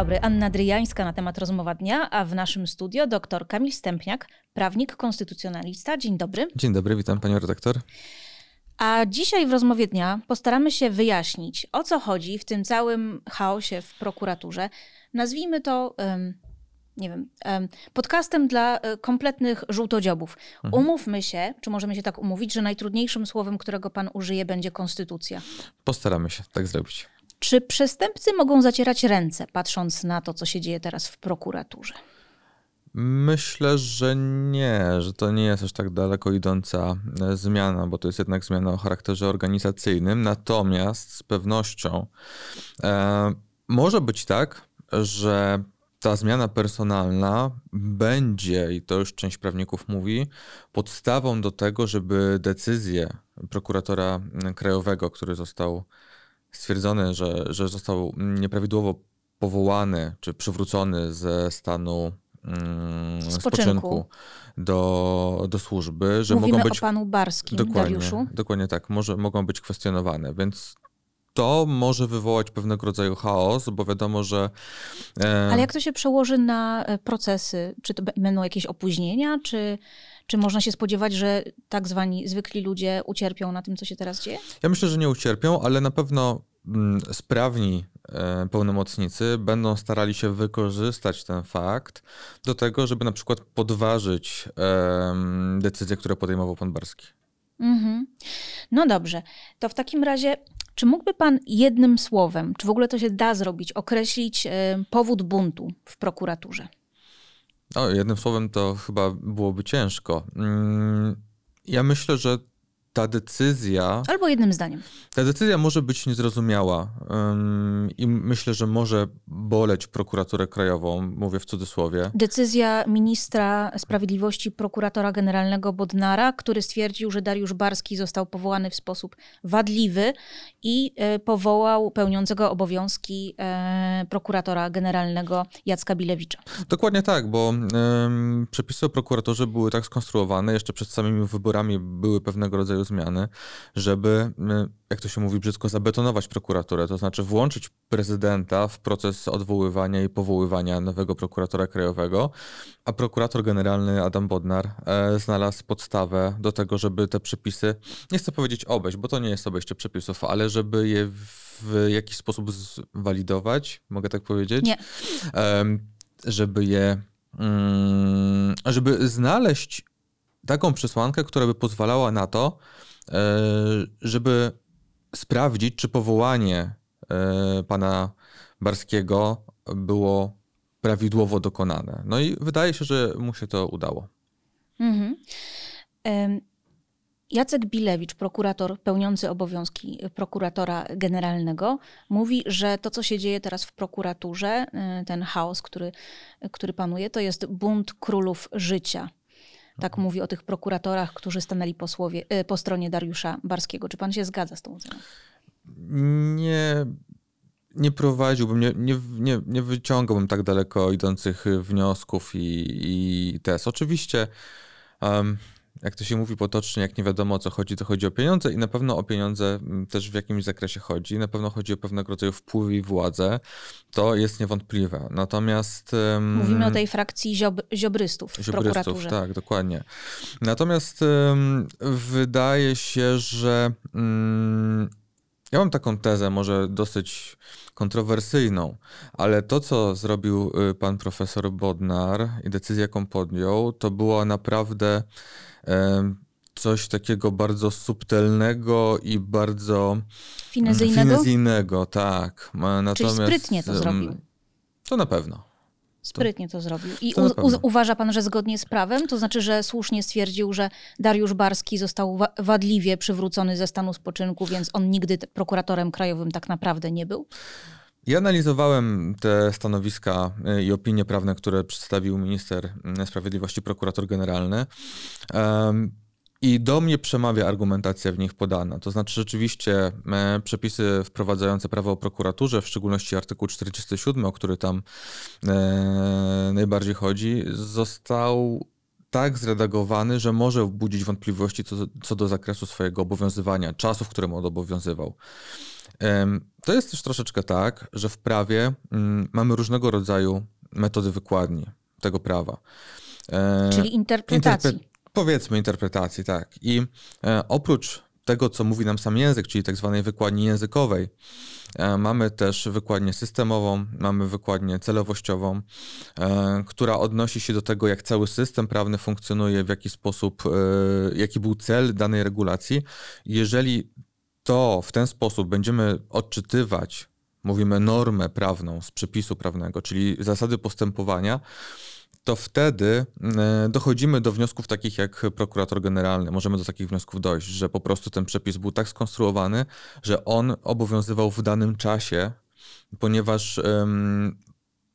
dobry, Anna Dryjańska na temat rozmowa dnia, a w naszym studio dr Kamil Stępniak, prawnik, konstytucjonalista. Dzień dobry. Dzień dobry, witam panią redaktor. A dzisiaj w rozmowie dnia postaramy się wyjaśnić, o co chodzi w tym całym chaosie w prokuraturze. Nazwijmy to, um, nie wiem, um, podcastem dla um, kompletnych żółtodziobów. Mhm. Umówmy się, czy możemy się tak umówić, że najtrudniejszym słowem, którego pan użyje, będzie konstytucja. Postaramy się tak zrobić. Czy przestępcy mogą zacierać ręce, patrząc na to, co się dzieje teraz w prokuraturze? Myślę, że nie, że to nie jest aż tak daleko idąca e, zmiana, bo to jest jednak zmiana o charakterze organizacyjnym. Natomiast z pewnością e, może być tak, że ta zmiana personalna będzie, i to już część prawników mówi, podstawą do tego, żeby decyzję prokuratora krajowego, który został stwierdzony, że, że został nieprawidłowo powołany czy przywrócony ze stanu mm, spoczynku. spoczynku do, do służby, że Mówimy mogą być. o panu Barskim, dokładnie, Dariuszu. Dokładnie tak, może, mogą być kwestionowane, więc to może wywołać pewnego rodzaju chaos, bo wiadomo, że. E... Ale jak to się przełoży na e, procesy? Czy to będą jakieś opóźnienia, czy, czy można się spodziewać, że tak zwani zwykli ludzie ucierpią na tym, co się teraz dzieje? Ja myślę, że nie ucierpią, ale na pewno mm, sprawni e, pełnomocnicy będą starali się wykorzystać ten fakt do tego, żeby na przykład podważyć decyzje, które podejmował pan Barski. Mhm. No dobrze, to w takim razie, czy mógłby Pan jednym słowem, czy w ogóle to się da zrobić, określić powód buntu w prokuraturze? O, jednym słowem to chyba byłoby ciężko. Mm, ja myślę, że ta decyzja. Albo jednym zdaniem. Ta decyzja może być niezrozumiała um, i myślę, że może boleć prokuraturę krajową, mówię w cudzysłowie. Decyzja ministra sprawiedliwości, prokuratora generalnego Bodnara, który stwierdził, że Dariusz Barski został powołany w sposób wadliwy i e, powołał pełniącego obowiązki e, prokuratora generalnego Jacka Bilewicza. Dokładnie tak, bo przepisy o prokuratorze były tak skonstruowane, jeszcze przed samymi wyborami były pewnego rodzaju rodzaju zmiany, żeby, jak to się mówi brzydko, zabetonować prokuraturę, to znaczy włączyć prezydenta w proces odwoływania i powoływania nowego prokuratora krajowego, a prokurator generalny Adam Bodnar e, znalazł podstawę do tego, żeby te przepisy, nie chcę powiedzieć obejść, bo to nie jest obejście przepisów, ale żeby je w jakiś sposób zwalidować, mogę tak powiedzieć? Nie. Żeby je, mm, żeby znaleźć taką przesłankę, która by pozwalała na to, e, żeby sprawdzić, czy powołanie e, pana Barskiego było prawidłowo dokonane. No i wydaje się, że mu się to udało. Mhm. Jacek Bilewicz, prokurator pełniący obowiązki prokuratora generalnego, mówi, że to, co się dzieje teraz w prokuraturze, e, ten chaos, który, który panuje, to jest bunt królów życia. Tak mówi o tych prokuratorach, którzy stanęli po, słowie, e, po stronie Dariusza Barskiego. Czy pan się zgadza z tą oceną? Nie, nie prowadziłbym, nie, nie, nie, nie wyciągałbym tak daleko idących wniosków i, i tez. Oczywiście um, jak to się mówi potocznie, jak nie wiadomo o co chodzi, to chodzi o pieniądze i na pewno o pieniądze mm, też w jakimś zakresie chodzi. Na pewno chodzi o pewnego rodzaju wpływy i władzę. To jest niewątpliwe. Natomiast... Um, Mówimy o tej frakcji ziob ziobrystów w ziobrystów, prokuraturze. Tak, dokładnie. Natomiast um, wydaje się, że um, ja mam taką tezę, może dosyć kontrowersyjną, ale to, co zrobił y, pan profesor Bodnar i decyzję, jaką podjął, to była naprawdę coś takiego bardzo subtelnego i bardzo finezyjnego, finezyjnego tak. Natomiast, Czyli sprytnie to zrobił. To na pewno. Sprytnie to zrobił. I to uważa pan, że zgodnie z prawem? To znaczy, że słusznie stwierdził, że Dariusz Barski został wa wadliwie przywrócony ze stanu spoczynku, więc on nigdy prokuratorem krajowym tak naprawdę nie był? Ja analizowałem te stanowiska y, i opinie prawne, które przedstawił minister y, sprawiedliwości, prokurator generalny. I do mnie przemawia argumentacja w nich podana. To znaczy, rzeczywiście e, przepisy wprowadzające prawo o prokuraturze, w szczególności artykuł 47, o który tam e, najbardziej chodzi, został tak zredagowany, że może budzić wątpliwości co, co do zakresu swojego obowiązywania, czasów, w którym on obowiązywał. To jest też troszeczkę tak, że w prawie mm, mamy różnego rodzaju metody wykładni tego prawa. Czyli interpretacji. Interpre powiedzmy interpretacji, tak. I e, oprócz tego, co mówi nam sam język, czyli tak zwanej wykładni językowej, e, mamy też wykładnię systemową, mamy wykładnię celowościową, e, która odnosi się do tego, jak cały system prawny funkcjonuje, w jaki sposób, jaki był cel danej regulacji. Jeżeli to w ten sposób będziemy odczytywać, mówimy normę prawną z przepisu prawnego, czyli zasady postępowania, to wtedy e, dochodzimy do wniosków takich jak prokurator generalny. Możemy do takich wniosków dojść, że po prostu ten przepis był tak skonstruowany, że on obowiązywał w danym czasie, ponieważ um,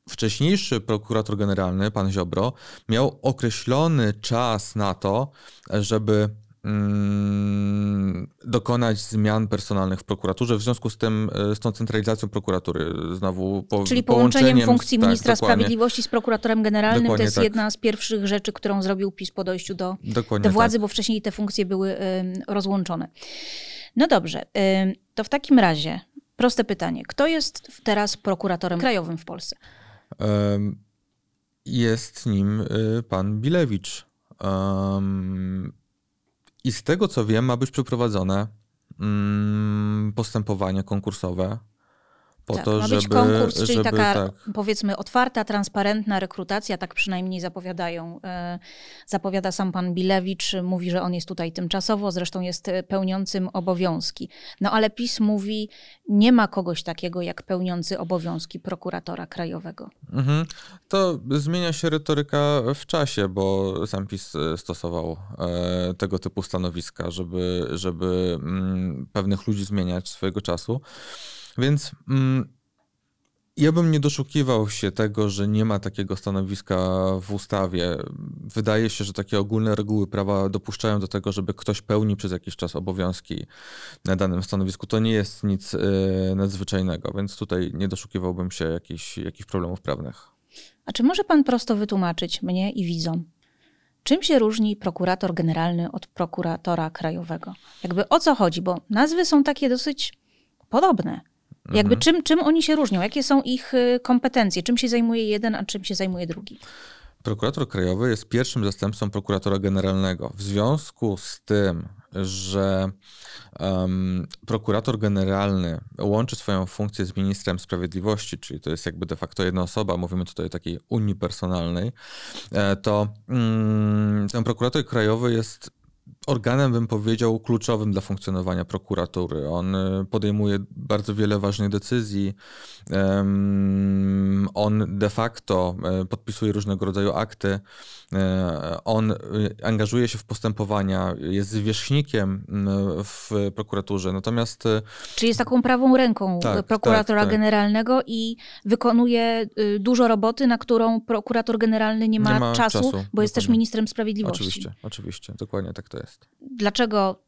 wcześniejszy prokurator generalny, pan Ziobro, miał określony czas na to, żeby Mm, dokonać zmian personalnych w prokuraturze w związku z tym, e, z tą centralizacją prokuratury znowu. Po, Czyli połączeniem funkcji tak, ministra dokładnie. sprawiedliwości z prokuratorem generalnym dokładnie to jest tak. jedna z pierwszych rzeczy, którą zrobił PiS po dojściu do, do władzy, tak. bo wcześniej te funkcje były rozłączone. No dobrze, to w takim razie proste pytanie. Kto jest teraz prokuratorem krajowym w Polsce? Jest nim y, pan Bilewicz. Um, i z tego co wiem, ma być przeprowadzone mm, postępowanie konkursowe po tak, to, ma żeby, być konkurs, czyli żeby, taka tak. powiedzmy otwarta, transparentna rekrutacja, tak przynajmniej zapowiadają. E, zapowiada sam pan Bilewicz, mówi, że on jest tutaj tymczasowo, zresztą jest pełniącym obowiązki. No ale PiS mówi, nie ma kogoś takiego jak pełniący obowiązki prokuratora krajowego. Mhm. To zmienia się retoryka w czasie, bo sam PiS stosował e, tego typu stanowiska, żeby, żeby mm, pewnych ludzi zmieniać swojego czasu. Więc mm, ja bym nie doszukiwał się tego, że nie ma takiego stanowiska w ustawie. Wydaje się, że takie ogólne reguły prawa dopuszczają do tego, żeby ktoś pełnił przez jakiś czas obowiązki na danym stanowisku. To nie jest nic y, nadzwyczajnego, więc tutaj nie doszukiwałbym się jakichś problemów prawnych. A czy może pan prosto wytłumaczyć mnie i widzom, czym się różni prokurator generalny od prokuratora krajowego? Jakby o co chodzi? Bo nazwy są takie dosyć podobne. Jakby mhm. czym, czym oni się różnią? Jakie są ich y, kompetencje? Czym się zajmuje jeden, a czym się zajmuje drugi? Prokurator krajowy jest pierwszym zastępcą prokuratora generalnego. W związku z tym, że um, prokurator generalny łączy swoją funkcję z ministrem sprawiedliwości, czyli to jest jakby de facto jedna osoba, mówimy tutaj o takiej unii personalnej, e, to um, ten prokurator krajowy jest organem, bym powiedział, kluczowym dla funkcjonowania prokuratury. On y, podejmuje bardzo wiele ważnych decyzji. On de facto e, podpisuje różnego rodzaju akty. E, on y, angażuje się w postępowania, jest zwierzchnikiem w prokuraturze. Natomiast. Y, Czyli jest taką prawą ręką tak, prokuratora tak, tak. generalnego i wykonuje dużo roboty, na którą prokurator generalny nie ma, nie ma czasu, czasu, bo dokładnie. jest też ministrem sprawiedliwości. Oczywiście, oczywiście, dokładnie tak to jest. Dlaczego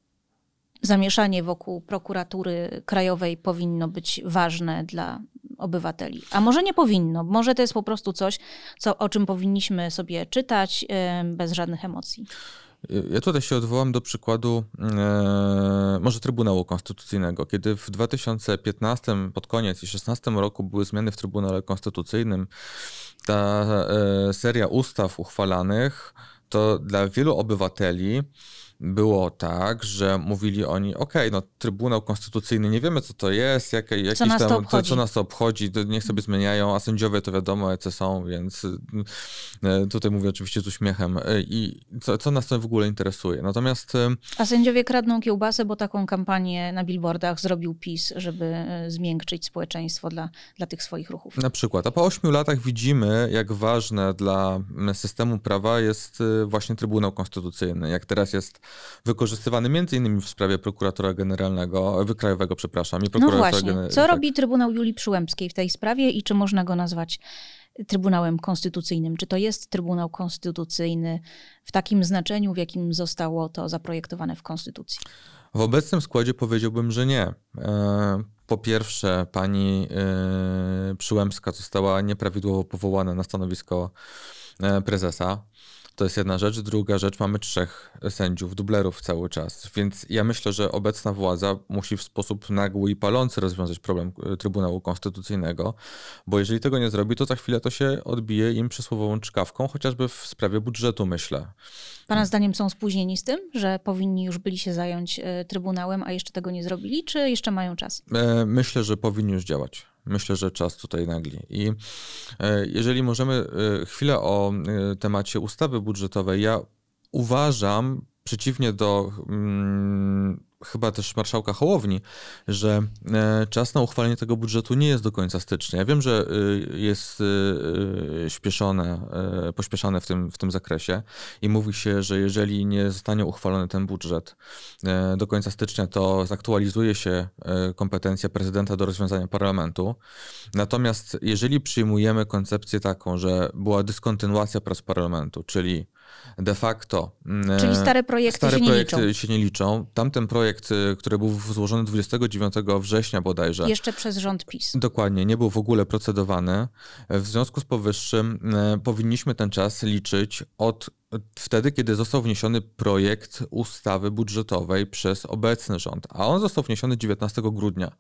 zamieszanie wokół prokuratury krajowej powinno być ważne dla obywateli. A może nie powinno, może to jest po prostu coś, co, o czym powinniśmy sobie czytać bez żadnych emocji. Ja tutaj się odwołam do przykładu e, może Trybunału Konstytucyjnego, kiedy w 2015 pod koniec i 2016 roku były zmiany w Trybunale Konstytucyjnym, ta e, seria ustaw uchwalanych, to dla wielu obywateli było tak, że mówili oni, ok, no Trybunał Konstytucyjny, nie wiemy co to jest, jak, jakiś co nas tam, to obchodzi. Co, nas to obchodzi, niech sobie zmieniają, a sędziowie to wiadomo, jacy są, więc e, tutaj mówię oczywiście z uśmiechem e, i co, co nas to w ogóle interesuje. Natomiast... E, a sędziowie kradną kiełbasę, bo taką kampanię na billboardach zrobił PiS, żeby zmiękczyć społeczeństwo dla, dla tych swoich ruchów. Na przykład, a po ośmiu latach widzimy, jak ważne dla systemu prawa jest właśnie Trybunał Konstytucyjny, jak teraz jest wykorzystywany między innymi w sprawie prokuratora generalnego, wykrajowego, przepraszam. I no właśnie, co tak. robi Trybunał Julii Przyłębskiej w tej sprawie i czy można go nazwać Trybunałem Konstytucyjnym? Czy to jest Trybunał Konstytucyjny w takim znaczeniu, w jakim zostało to zaprojektowane w Konstytucji? W obecnym składzie powiedziałbym, że nie. E, po pierwsze, pani e, Przyłębska została nieprawidłowo powołana na stanowisko e, prezesa. To jest jedna rzecz. Druga rzecz, mamy trzech sędziów, dublerów cały czas. Więc ja myślę, że obecna władza musi w sposób nagły i palący rozwiązać problem e, Trybunału Konstytucyjnego, bo jeżeli tego nie zrobi, to za chwilę to się odbije im przysłowową czkawką, chociażby w sprawie budżetu, myślę. Pana zdaniem są spóźnieni z tym, że powinni już byli się zająć e, Trybunałem, a jeszcze tego nie zrobili, czy jeszcze mają czas? E, myślę, że powinni już działać. Myślę, że czas tutaj nagli. I e, jeżeli możemy chwilę o temacie ustawy budżetowej, ja uważam, przeciwnie do mm, chyba też marszałka Hołowni, że e, czas na uchwalenie tego budżetu nie jest do końca stycznia. Ja wiem, że y, jest y, śpieszone, e, pośpieszane w tym, w tym zakresie i mówi się, że jeżeli nie zostanie uchwalony ten budżet e, do końca stycznia, to zaktualizuje się kompetencja prezydenta do rozwiązania parlamentu. Natomiast jeżeli przyjmujemy koncepcję taką, że była dyskontynuacja prac parlamentu, czyli de facto. Mm, Czyli stare projekty, stare się, nie projekty liczą. się nie liczą. Tamten projekt, y, który był złożony 29 września bodajże. Jeszcze przez rząd PiS. Dokładnie, nie był w ogóle procedowany. W związku z powyższym y, powinniśmy ten czas liczyć od wtedy, kiedy został wniesiony projekt ustawy budżetowej przez obecny rząd, a on został wniesiony 19 grudnia.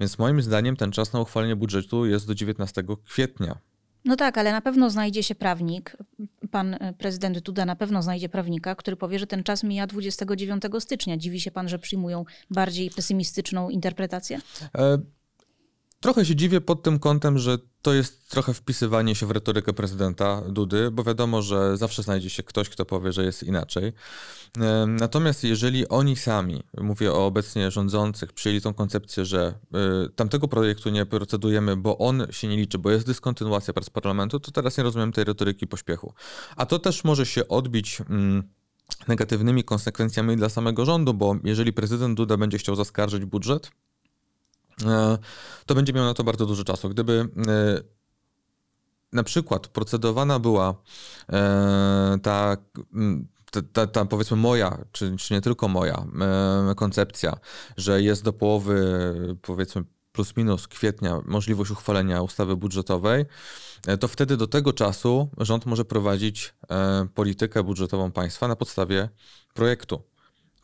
Więc moim zdaniem ten czas na uchwalenie budżetu jest do 19 kwietnia. No tak, ale na pewno znajdzie się prawnik, pan e, prezydent Duda na pewno znajdzie prawnika, który powie, że ten czas mija 29 stycznia. Dziwi się pan, że przyjmują bardziej pesymistyczną interpretację? E Trochę się dziwię pod tym kątem, że to jest trochę wpisywanie się w retorykę prezydenta Dudy, bo wiadomo, że zawsze znajdzie się ktoś, kto powie, że jest inaczej. Natomiast jeżeli oni sami, mówię o obecnie rządzących, przyjęli tą koncepcję, że y, tamtego projektu nie procedujemy, bo on się nie liczy, bo jest dyskontynuacja prac parlamentu, to teraz nie rozumiem tej retoryki pośpiechu. A to też może się odbić mm, negatywnymi konsekwencjami dla samego rządu, bo jeżeli prezydent Duda będzie chciał zaskarżyć budżet, E, to będzie miał na to bardzo dużo czasu. Gdyby e, na przykład procedowana była e, ta, ta, ta, powiedzmy moja, czy, czy nie tylko moja koncepcja, że jest do połowy powiedzmy plus minus kwietnia możliwość uchwalenia ustawy budżetowej, to wtedy do tego czasu rząd może prowadzić politykę budżetową państwa na podstawie projektu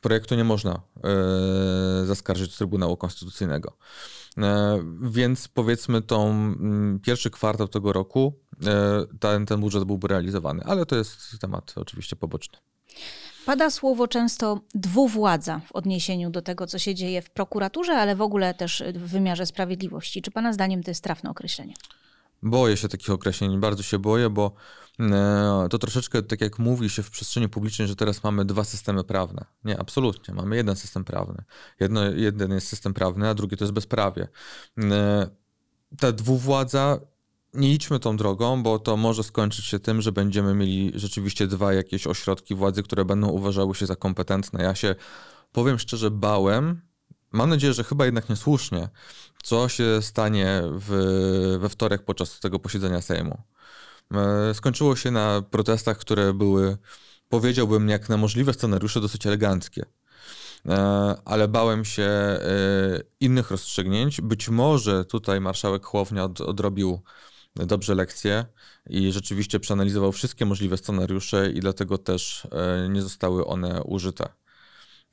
projektu nie można e, zaskarżyć do Trybunału Konstytucyjnego. E, więc powiedzmy tą pierwszy kwartał tego roku e, ten, ten budżet byłby realizowany, ale to jest temat oczywiście poboczny. Pada słowo często dwuwładza w odniesieniu do tego, co się dzieje w prokuraturze, ale w ogóle też w wymiarze sprawiedliwości. Czy Pana zdaniem to jest trafne określenie? Boję się takich określeń, bardzo się boję, bo to troszeczkę tak jak mówi się w przestrzeni publicznej, że teraz mamy dwa systemy prawne. Nie, absolutnie. Mamy jeden system prawny. Jedno, jeden jest system prawny, a drugi to jest bezprawie. E, ta dwuwładza nie idźmy tą drogą, bo to może skończyć się tym, że będziemy mieli rzeczywiście dwa jakieś ośrodki władzy, które będą uważały się za kompetentne. Ja się, powiem szczerze, bałem, mam nadzieję, że chyba jednak niesłusznie, co się stanie w, we wtorek podczas tego posiedzenia Sejmu. E, skończyło się na protestach, które były, powiedziałbym, jak na możliwe scenariusze, dosyć eleganckie. E, ale bałem się e, innych rozstrzygnięć. Być może tutaj marszałek Chłownia odrobił dobrze lekcje i rzeczywiście przeanalizował wszystkie możliwe scenariusze i dlatego też nie zostały one użyte.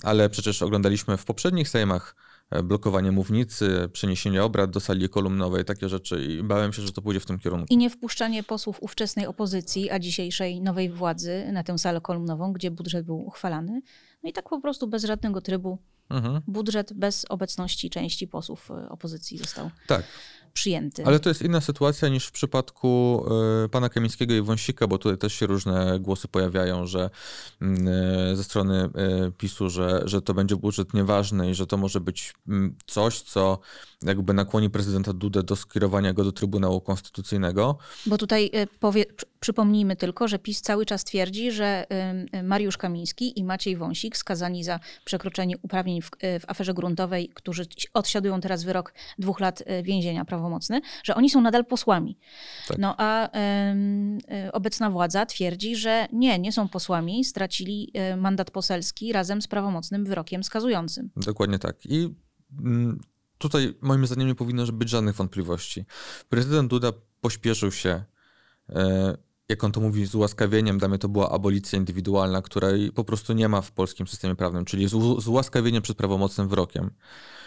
Ale przecież oglądaliśmy w poprzednich Sejmach blokowanie mównicy, przeniesienie obrad do sali kolumnowej, takie rzeczy i bałem się, że to pójdzie w tym kierunku. I nie wpuszczanie posłów ówczesnej opozycji, a dzisiejszej nowej władzy na tę salę kolumnową, gdzie budżet był uchwalany. No i tak po prostu bez żadnego trybu mhm. budżet bez obecności części posłów e, opozycji został tak. Przyjęty. Ale to jest inna sytuacja niż w przypadku y, pana Kamińskiego i Wąsika, bo tutaj też się różne głosy pojawiają, że y, ze strony y, PiSu, że, że to będzie budżet nieważny i że to może być mm, coś, co jakby nakłoni prezydenta Dudę do skierowania go do Trybunału Konstytucyjnego. Bo tutaj powie, przypomnijmy tylko, że PiS cały czas twierdzi, że Mariusz Kamiński i Maciej Wąsik skazani za przekroczenie uprawnień w, w aferze gruntowej, którzy odsiadują teraz wyrok dwóch lat więzienia prawo prawomocny, że oni są nadal posłami. Tak. No a y, obecna władza twierdzi, że nie, nie są posłami, stracili y, mandat poselski razem z prawomocnym wyrokiem skazującym. Dokładnie tak. I mm, tutaj moim zdaniem nie powinno być żadnych wątpliwości. Prezydent Duda pośpieszył się y, jak on to mówi, z ułaskawieniem, damy to była abolicja indywidualna, której po prostu nie ma w polskim systemie prawnym, czyli z, z ułaskawieniem przed prawomocnym wyrokiem.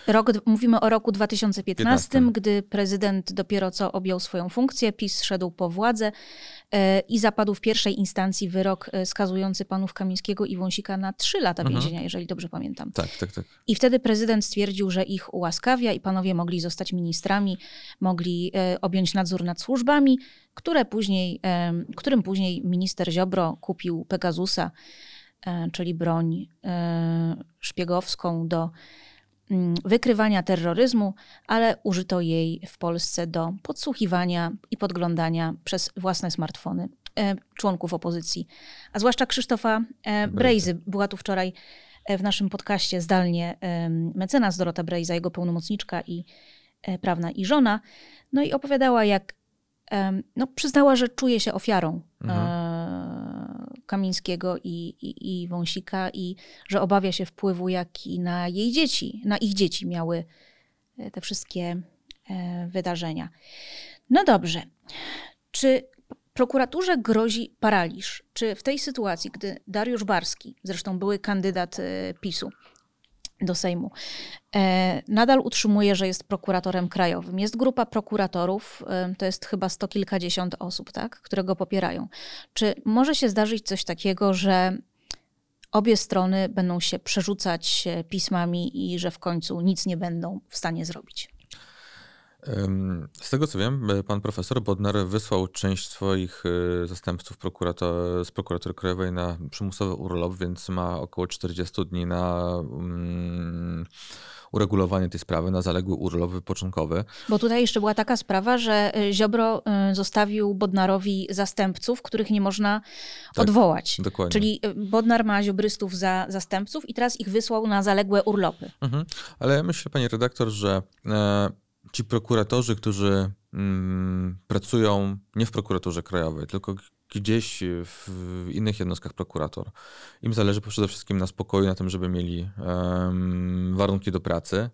Rok, mówimy o roku 2015, 15. gdy prezydent dopiero co objął swoją funkcję, PiS szedł po władzę e, i zapadł w pierwszej instancji wyrok e, skazujący panów Kamińskiego i Wąsika na trzy lata mhm. więzienia, jeżeli dobrze pamiętam. Tak, tak, tak. I wtedy prezydent stwierdził, że ich ułaskawia i panowie mogli zostać ministrami, mogli e, objąć nadzór nad służbami, które później, którym później minister Ziobro kupił Pegasusa, czyli broń szpiegowską do wykrywania terroryzmu, ale użyto jej w Polsce do podsłuchiwania i podglądania przez własne smartfony e, członków opozycji, a zwłaszcza Krzysztofa e, Brejzy. Była tu wczoraj e, w naszym podcaście zdalnie mecenas Dorota Brejza, jego pełnomocniczka i prawna i żona, no i opowiadała, jak no, przyznała, że czuje się ofiarą mhm. Kamińskiego i, i, i Wąsika i że obawia się wpływu, jaki na jej dzieci, na ich dzieci miały e, te wszystkie e, wydarzenia. No dobrze. Czy prokuraturze grozi paraliż? Czy w tej sytuacji, gdy Dariusz Barski, zresztą były kandydat e, PiSu, do Sejmu. E, nadal utrzymuje, że jest prokuratorem krajowym. Jest grupa prokuratorów, e, to jest chyba sto kilkadziesiąt osób, tak, które go popierają. Czy może się zdarzyć coś takiego, że obie strony będą się przerzucać e, pismami i że w końcu nic nie będą w stanie zrobić? Z tego co wiem, e, pan profesor Bodnar wysłał część swoich e, zastępców prokurator, z prokuratury krajowej na przymusowy urlop, więc ma około 40 dni na um, uregulowanie tej sprawy, na zaległy urlop wypoczynkowy. Bo tutaj jeszcze była taka sprawa, że e, Ziobro zostawił Bodnarowi zastępców, których nie można tak, odwołać. Dokładnie. Czyli Bodnar ma ziobrystów za zastępców i teraz ich wysłał na zaległe urlopy. Mhm. Ale myślę, pani redaktor, że e, ci prokuratorzy, którzy mm, pracują nie w prokuraturze krajowej, tylko gdzieś w innych jednostkach prokurator, im zależy przede wszystkim na spokoju, na tym, żeby mieli warunki do pracy.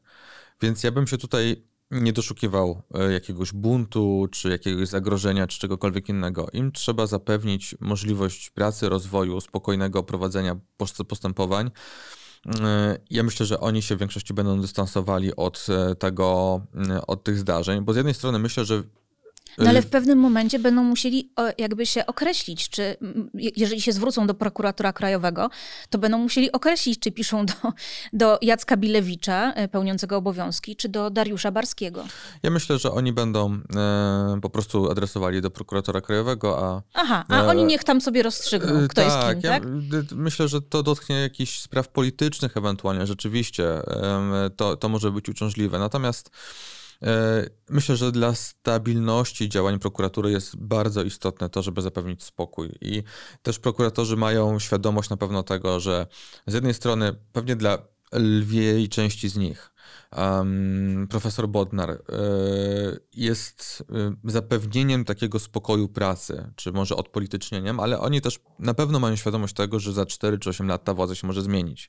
Więc ja bym się tutaj nie doszukiwał e, jakiegoś buntu, czy jakiegoś zagrożenia, czy czegokolwiek innego. Im trzeba zapewnić możliwość pracy, rozwoju, spokojnego prowadzenia postępowań ja myślę, że oni się w większości będą dystansowali od e, tego, od tych zdarzeń, bo z jednej strony myślę, że no ale w pewnym momencie będą musieli jakby się określić, czy jeżeli się zwrócą do prokuratora krajowego, to będą musieli określić, czy piszą do, do Jacka Bilewicza, e, pełniącego obowiązki, czy do Dariusza Barskiego. Ja myślę, że oni będą e, po prostu adresowali do prokuratora krajowego, a... Aha, a e, oni niech tam sobie rozstrzygną, e, kto tak, jest kim, ja, tak? myślę, że to dotknie jakichś spraw politycznych ewentualnie, rzeczywiście. to, to może być uciążliwe. Natomiast E, myślę, że dla stabilności działań prokuratury jest bardzo istotne to, żeby zapewnić spokój. I też prokuratorzy mają świadomość na pewno tego, że z jednej strony pewnie dla lwiej części z nich um, profesor Bodnar y, jest y, zapewnieniem takiego spokoju pracy, czy może odpolitycznieniem, ale oni też na pewno mają świadomość tego, że za 4 czy 8 lat ta władza się może zmienić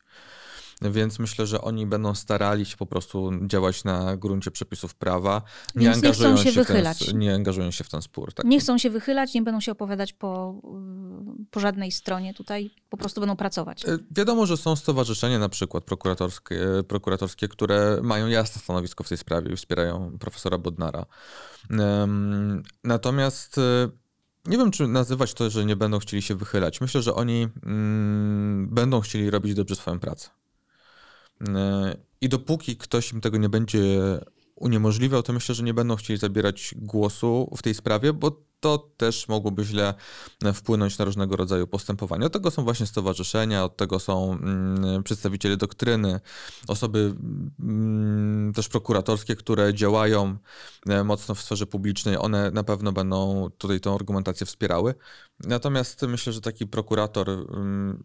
więc myślę, że oni będą starali się po prostu działać na gruncie przepisów prawa, nie więc angażują nie chcą się, się wychylać. Ten, nie angażują się w ten spór. Tak? Nie chcą się wychylać, nie będą się opowiadać po, po żadnej stronie tutaj, po prostu będą pracować. E, wiadomo, że są stowarzyszenia na przykład prokuratorskie, prokuratorskie które mają jasne stanowisko w tej sprawie i wspierają profesora Bodnara. Natomiast nie wiem, czy nazywać to, że nie będą chcieli się wychylać. Myślę, że oni mm, będą chcieli robić dobrze swoją pracę. E, I dopóki ktoś im tego nie będzie uniemożliwiał, to myślę, że nie będą chcieli zabierać głosu w tej sprawie, bo to też mogłoby źle wpłynąć na różnego rodzaju postępowania. Od tego są właśnie stowarzyszenia, od tego są mm, przedstawiciele doktryny, osoby mm, też prokuratorskie, które działają e, mocno w sferze publicznej. One na pewno będą tutaj tą argumentację wspierały. Natomiast myślę, że taki prokurator mm,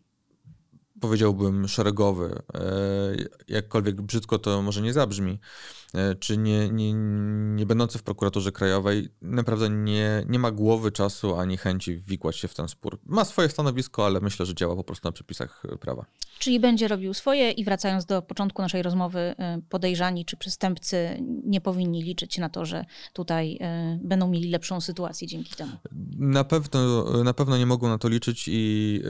powiedziałbym, szeregowy, jakkolwiek brzydko to może nie zabrzmi, czy nie, nie, nie będący w prokuraturze krajowej, naprawdę nie, nie ma głowy, czasu ani chęci wikłać się w ten spór. Ma swoje stanowisko, ale myślę, że działa po prostu na przepisach prawa. Czyli będzie robił swoje i wracając do początku naszej rozmowy, podejrzani czy przestępcy nie powinni liczyć na to, że tutaj będą mieli lepszą sytuację dzięki temu. Na pewno, na pewno nie mogą na to liczyć i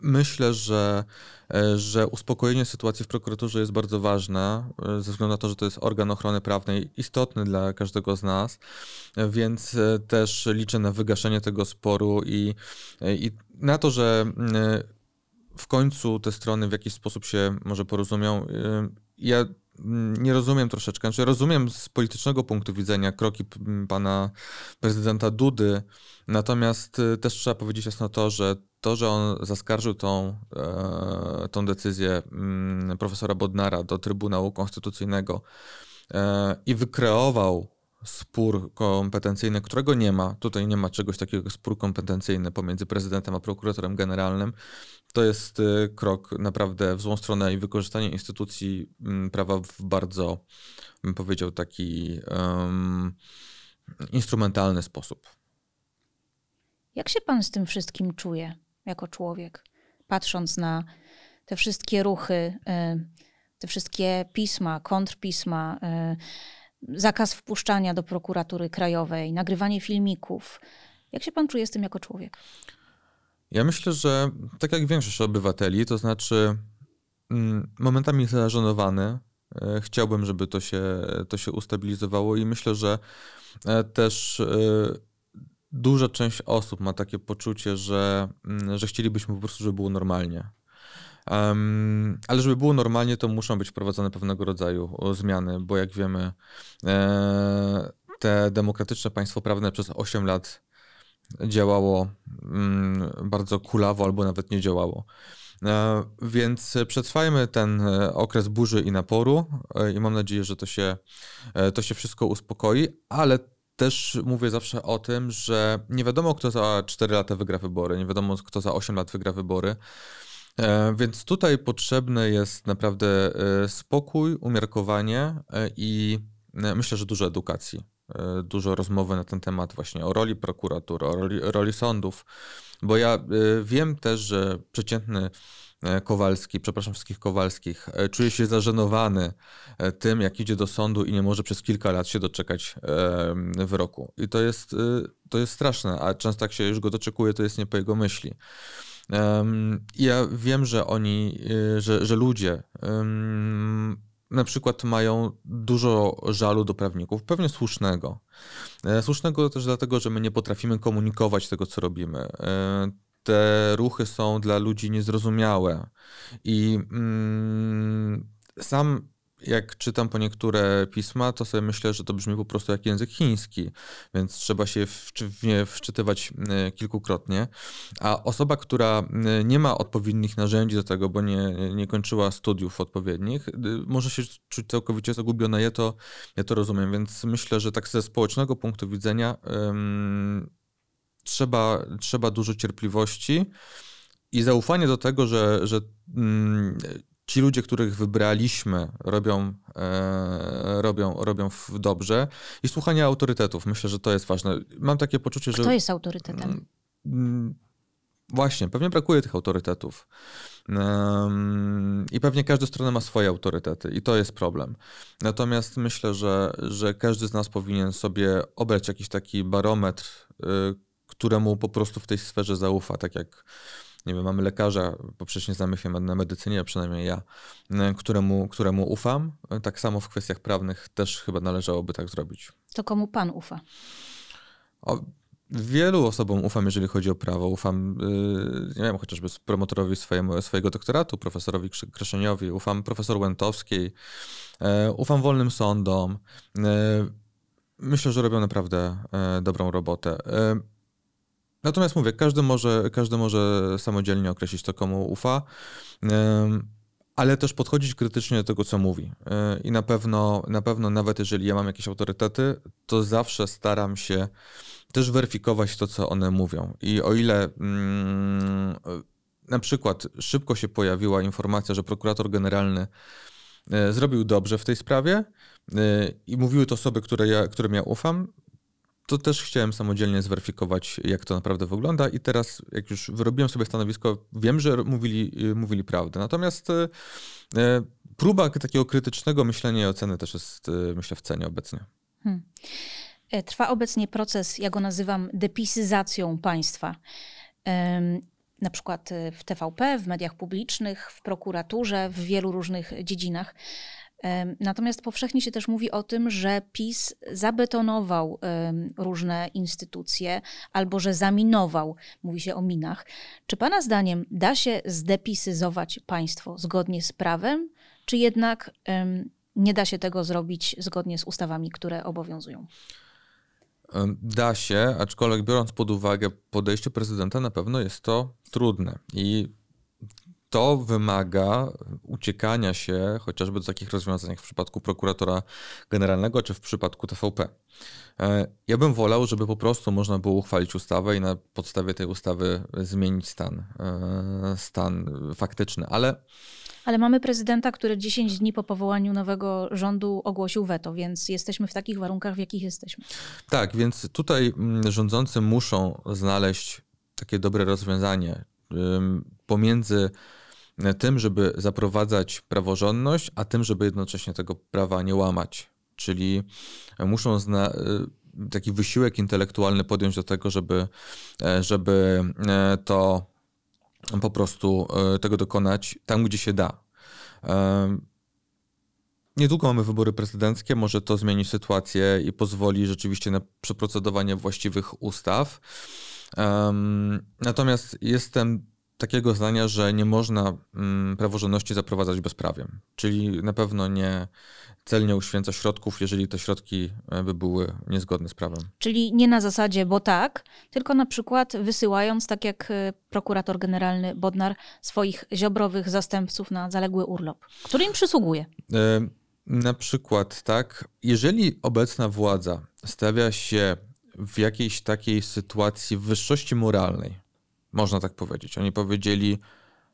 Myślę, że, e, że uspokojenie sytuacji w prokuraturze jest bardzo ważne, e, ze względu na to, że to jest organ ochrony prawnej istotny dla każdego z nas, więc e, też liczę na wygaszenie tego sporu i, i na to, że w końcu te strony w jakiś sposób się może porozumią. Ja nie rozumiem troszeczkę, znaczy rozumiem z politycznego punktu widzenia kroki pana prezydenta Dudy, natomiast też trzeba powiedzieć jasno to, że to, że on zaskarżył tą, e, tą decyzję mm, profesora Bodnara do Trybunału Konstytucyjnego e, i wykreował spór kompetencyjny, którego nie ma. Tutaj nie ma czegoś takiego jak spór kompetencyjny pomiędzy prezydentem a prokuratorem generalnym. To jest e, krok naprawdę w złą stronę i wykorzystanie instytucji mm, prawa w bardzo, bym powiedział, taki um, instrumentalny sposób. Jak się pan z tym wszystkim czuje? Jako człowiek, patrząc na te wszystkie ruchy, y, te wszystkie pisma, kontrpisma, y, zakaz wpuszczania do prokuratury krajowej, nagrywanie filmików. Jak się pan czuje z tym jako człowiek? Ja myślę, że tak jak większość obywateli, to znaczy mm, momentami zażenowany. Y, chciałbym, żeby to się, to się ustabilizowało i myślę, że e, też duża część osób ma takie poczucie, że, mm, że chcielibyśmy po prostu, żeby było normalnie. Um, ale żeby było normalnie, to muszą być wprowadzone pewnego rodzaju zmiany, bo jak wiemy, e, te demokratyczne państwo prawne przez 8 lat działało mm, bardzo kulawo albo nawet nie działało. E, więc przetrwajmy ten e, okres burzy i naporu e, i mam nadzieję, że to się, e, to się wszystko uspokoi, ale też mówię zawsze o tym, że nie wiadomo, kto za 4 lata wygra wybory, nie wiadomo, kto za 8 lat wygra wybory. E, więc tutaj potrzebny jest naprawdę e, spokój, umiarkowanie e, i myślę, że dużo edukacji, dużo rozmowy na ten temat właśnie o roli prokuratury, o roli, roli sądów, bo ja wiem też, że przeciętny Kowalski, przepraszam wszystkich Kowalskich, e, czuje się zażenowany e, tym, jak idzie do sądu i nie może przez kilka lat się doczekać wyroku. I to jest, to jest straszne, a często jak się już go doczekuje, to jest nie po jego myśli. Ja wiem, że oni, że, że ludzie na przykład mają dużo żalu do prawników, pewnie słusznego. Słusznego też dlatego, że my nie potrafimy komunikować tego, co robimy te ruchy są dla ludzi niezrozumiałe. I mm, sam jak czytam po niektóre pisma, to sobie myślę, że to brzmi po prostu jak język chiński, więc trzeba się w, w nie wczytywać e, kilkukrotnie. A osoba, która e, nie ma odpowiednich narzędzi do tego, bo nie, nie kończyła studiów odpowiednich, może się czuć całkowicie zagubiona. Ja to, ja to rozumiem, więc myślę, że tak ze społecznego punktu widzenia trzeba, trzeba dużo cierpliwości i zaufanie do tego, że, że mm, ci ludzie, których wybraliśmy, robią, e, robią, robią dobrze i słuchanie autorytetów. Myślę, że to jest ważne. Mam takie poczucie, że. Kto jest autorytetem? Mm, mm, właśnie, pewnie brakuje tych autorytetów. I pewnie każda strona ma swoje autorytety, i to jest problem. Natomiast myślę, że, że każdy z nas powinien sobie obrać jakiś taki barometr, y, któremu po prostu w tej sferze zaufa, tak jak nie wiem, mamy lekarza, poprzednio znamy się na medycynie, przynajmniej ja, któremu, któremu ufam. Tak samo w kwestiach prawnych też chyba należałoby tak zrobić. To komu pan ufa? O, wielu osobom ufam, jeżeli chodzi o prawo. Ufam, yy, nie wiem, chociażby promotorowi swojemu, swojego doktoratu, profesorowi Kreszeniowi, ufam profesor Łętowskiej, yy, ufam wolnym sądom. Yy, myślę, że robią naprawdę dobrą robotę. Natomiast mówię, każdy może, każdy może samodzielnie określić to, komu ufa, ale też podchodzić krytycznie do tego, co mówi. E, I na pewno, na pewno, nawet jeżeli ja mam jakieś autorytety, to zawsze staram się też weryfikować to, co one mówią. I o ile mm, na przykład szybko się pojawiła informacja, że prokurator generalny e, zrobił dobrze w tej sprawie i mówiły to osoby, które ja, którym ja ufam, to też chciałem samodzielnie zweryfikować, jak to naprawdę wygląda i teraz, jak już wyrobiłem sobie stanowisko, wiem, że mówili, mówili prawdę. Natomiast próba takiego krytycznego myślenia i oceny też jest, myślę, w cenie obecnie. Hmm. E, trwa obecnie proces, ja go nazywam depisyzacją państwa. Na przykład e, w TVP, w mediach publicznych, w prokuraturze, w wielu różnych dziedzinach. Natomiast powszechnie się też mówi o tym, że PiS zabetonował różne instytucje albo że zaminował, mówi się o minach. Czy Pana zdaniem da się zdepisyzować państwo zgodnie z prawem, czy jednak nie da się tego zrobić zgodnie z ustawami, które obowiązują? Da się, aczkolwiek biorąc pod uwagę podejście prezydenta, na pewno jest to trudne. I to wymaga uciekania się chociażby do takich rozwiązań jak w przypadku prokuratora generalnego czy w przypadku TVP. E, ja bym wolał, żeby po prostu można było uchwalić ustawę i na podstawie tej ustawy zmienić stan, e, stan faktyczny, ale ale mamy prezydenta, który 10 dni po powołaniu nowego rządu ogłosił weto, więc jesteśmy w takich warunkach, w jakich jesteśmy. Tak, więc tutaj mm, rządzący muszą znaleźć takie dobre rozwiązanie pomiędzy tym, żeby zaprowadzać praworządność, a tym, żeby jednocześnie tego prawa nie łamać. Czyli muszą zna y, taki wysiłek intelektualny podjąć do tego, żeby, e, żeby e, to po prostu e, tego dokonać tam, gdzie się da. Niedługo mamy wybory prezydenckie, może to zmieni sytuację i pozwoli rzeczywiście na przeprocedowanie właściwych ustaw. Natomiast jestem takiego zdania, że nie można mm, praworządności zaprowadzać bezprawiem. Czyli na pewno nie cel nie uświęca środków, jeżeli te środki e, by były niezgodne z prawem. Czyli nie na zasadzie, bo tak, tylko na przykład wysyłając, tak jak e, prokurator generalny Bodnar, swoich ziobrowych zastępców na zaległy urlop, który im przysługuje. E, na przykład, tak, jeżeli obecna władza stawia się w jakiejś takiej sytuacji wyższości moralnej, można tak powiedzieć. Oni powiedzieli,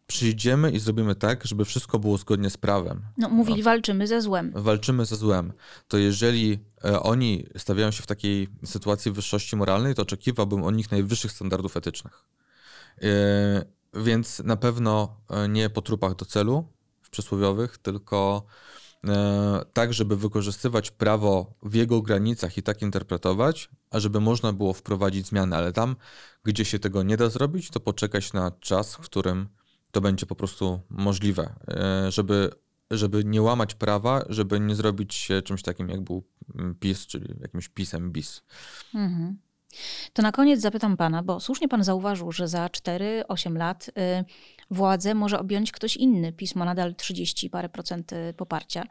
przyjdziemy i zrobimy tak, żeby wszystko było zgodnie z prawem. No, mówili, no. walczymy ze złem. Walczymy ze złem. To jeżeli e, oni stawiają się w takiej sytuacji wyższości moralnej, to oczekiwałbym od nich najwyższych standardów etycznych. E, więc na pewno e, nie po trupach do celu w przysłowiowych, tylko tak, żeby wykorzystywać prawo w jego granicach i tak interpretować, a żeby można było wprowadzić zmiany, ale tam, gdzie się tego nie da zrobić, to poczekać na czas, w którym to będzie po prostu możliwe, e, żeby, żeby nie łamać prawa, żeby nie zrobić się czymś takim, jak był PiS, czyli jakimś pisem bis. Mhm. To na koniec zapytam pana, bo słusznie pan zauważył, że za 4-8 lat y, władzę może objąć ktoś inny. Pismo nadal 30 parę procent y, poparcia.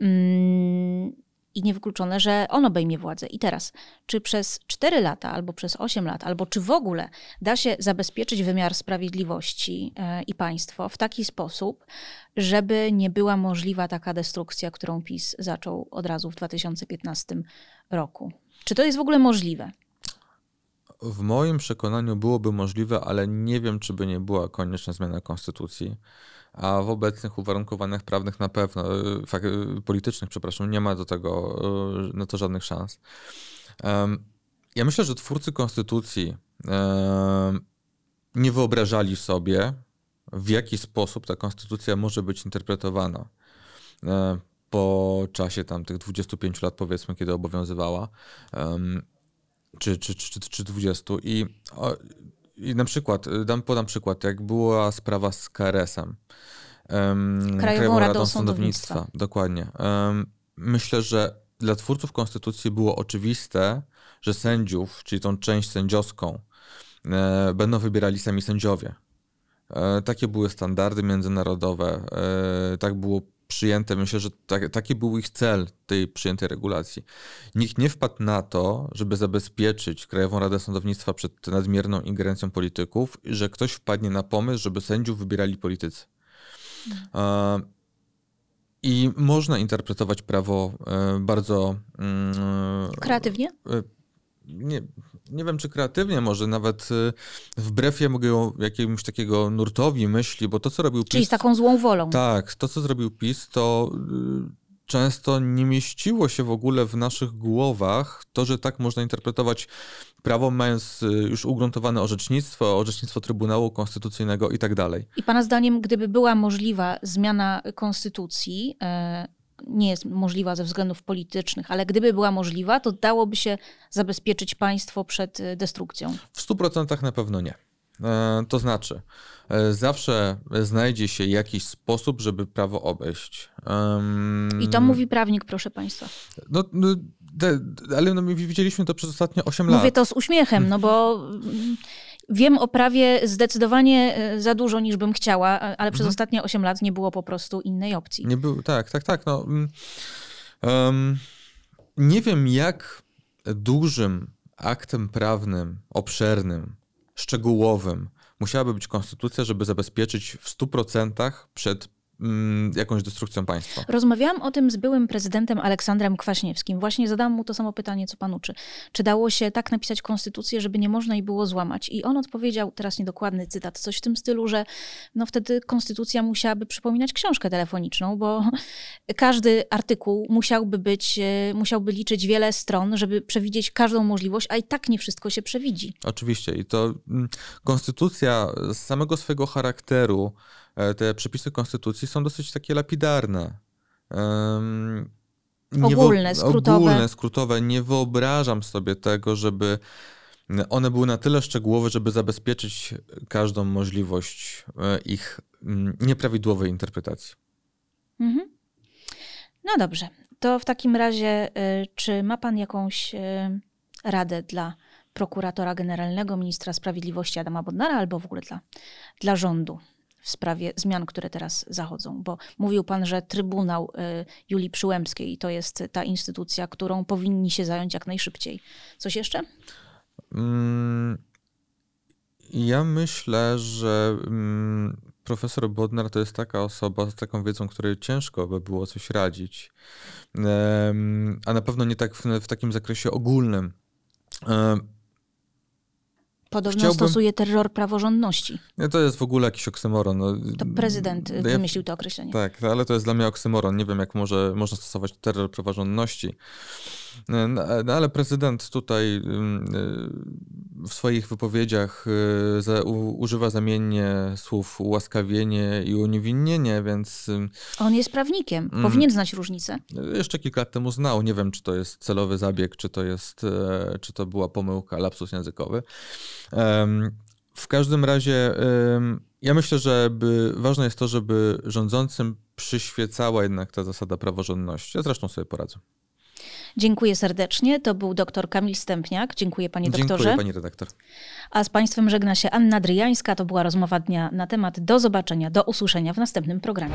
Mm, I niewykluczone, że on obejmie władzę. I teraz, czy przez 4 lata, albo przez 8 lat, albo czy w ogóle da się zabezpieczyć wymiar sprawiedliwości y, i państwo w taki sposób, żeby nie była możliwa taka destrukcja, którą PiS zaczął od razu w 2015 roku? Czy to jest w ogóle możliwe? W moim przekonaniu byłoby możliwe, ale nie wiem, czy by nie była konieczna zmiana konstytucji. A w obecnych uwarunkowaniach prawnych na pewno, e, politycznych, przepraszam, nie ma do tego e, na to żadnych szans. Ja myślę, że twórcy konstytucji nie wyobrażali sobie, w jaki sposób ta konstytucja może być interpretowana e, po czasie tam tych 25 lat, powiedzmy, kiedy obowiązywała czy, czy, czy, czy 20. I, I na przykład, dam, podam przykład, jak była sprawa z KRS-em. Um, Krajową, Radą, Radą Sądownictwa. Sądownictwa. Dokładnie. Um, myślę, że dla twórców konstytucji było oczywiste, że sędziów, czyli tą część sędziowską, e, będą wybierali sami sędziowie. E, takie były standardy międzynarodowe, e, tak było przyjęte, myślę, że tak, taki był ich cel tej przyjętej regulacji. Nikt nie wpadł na to, żeby zabezpieczyć Krajową Radę Sądownictwa przed nadmierną ingerencją polityków, że ktoś wpadnie na pomysł, żeby sędziów wybierali politycy. Hmm. I można interpretować prawo e, bardzo mm, kreatywnie. Nie, nie wiem czy kreatywnie, może nawet y, wbrew jakiemuś takiego nurtowi myśli, bo to co robił PiS... Czyli z taką złą wolą. Tak, to co zrobił PiS to y, często nie mieściło się w ogóle w naszych głowach to, że tak można interpretować prawo, mając y, już ugruntowane orzecznictwo, orzecznictwo Trybunału Konstytucyjnego i tak dalej. I Pana zdaniem, gdyby była możliwa zmiana konstytucji, nie jest możliwa ze względów politycznych, ale gdyby była możliwa, to dałoby się zabezpieczyć państwo przed e, destrukcją? W 100% na pewno nie. E, to znaczy, zawsze znajdzie się jakiś sposób, żeby prawo obejść. I to mówi prawnik, proszę państwa. No, no ale no, widzieliśmy to przez ostatnie 8 lat. Mówię to z uśmiechem, no bo wiem o prawie zdecydowanie e, za dużo niż bym chciała, ale przez mhm. ostatnie 8 lat nie było po prostu innej opcji. Nie było, tak, tak, tak. No, um, nie wiem, jak dużym aktem prawnym, obszernym, szczegółowym musiałaby być konstytucja, żeby zabezpieczyć w 100% przed jakąś destrukcją państwa. Rozmawiałam o tym z byłym prezydentem Aleksandrem Kwaśniewskim. Właśnie zadałam mu to samo pytanie, co panu, czy, czy dało się tak napisać konstytucję, żeby nie można jej było złamać. I on odpowiedział, teraz niedokładny cytat, coś w tym stylu, że no wtedy konstytucja musiałaby przypominać książkę telefoniczną, bo każdy artykuł musiałby być, e, musiałby liczyć wiele stron, żeby przewidzieć każdą możliwość, a i tak nie wszystko się przewidzi. Oczywiście i to mm, konstytucja z samego swojego charakteru te przepisy konstytucji są dosyć takie lapidarne. Um, ogólne, skrótowe. Ogólne, skrótowe. Nie wyobrażam sobie tego, żeby one były na tyle szczegółowe, żeby zabezpieczyć każdą możliwość e, ich mm, nieprawidłowej interpretacji. Mhm. No dobrze. To w takim razie, e, czy ma Pan jakąś radę dla prokuratora generalnego, ministra sprawiedliwości Adama Bodnara, albo w ogóle dla, dla rządu? W sprawie zmian, które teraz zachodzą? Bo mówił pan, że Trybunał y, Julii Przyłębskiej to jest ta instytucja, którą powinni się zająć jak najszybciej. Coś jeszcze? Mm, ja myślę, że mm, profesor Bodnar to jest taka osoba z taką wiedzą, której ciężko by było coś radzić. A na pewno nie tak w, w takim zakresie ogólnym. Podobno Chciałbym... stosuje terror praworządności. Nie, to jest w ogóle jakiś oksymoron. No, to prezydent no wymyślił to określenie. Tak, no, ale to jest dla mnie oksymoron. Nie wiem, jak może, można stosować terror praworządności. No, no ale prezydent tutaj w swoich wypowiedziach y, używa zamiennie słów ułaskawienie i uniewinnienie, więc... On jest prawnikiem, mm. powinien znać różnicę. Jeszcze kilka lat temu znał. Nie wiem, czy to jest celowy zabieg, czy to jest, e, czy to była pomyłka, lapsus językowy. W każdym razie ja myślę, że ważne jest to, żeby rządzącym przyświecała jednak ta zasada praworządności. Ja zresztą sobie poradzę. Dziękuję serdecznie. To był dr Kamil Stępniak. Dziękuję panie doktorze. Dziękuję pani redaktor. A z państwem żegna się Anna Dryjańska. To była rozmowa dnia na temat. Do zobaczenia, do usłyszenia w następnym programie.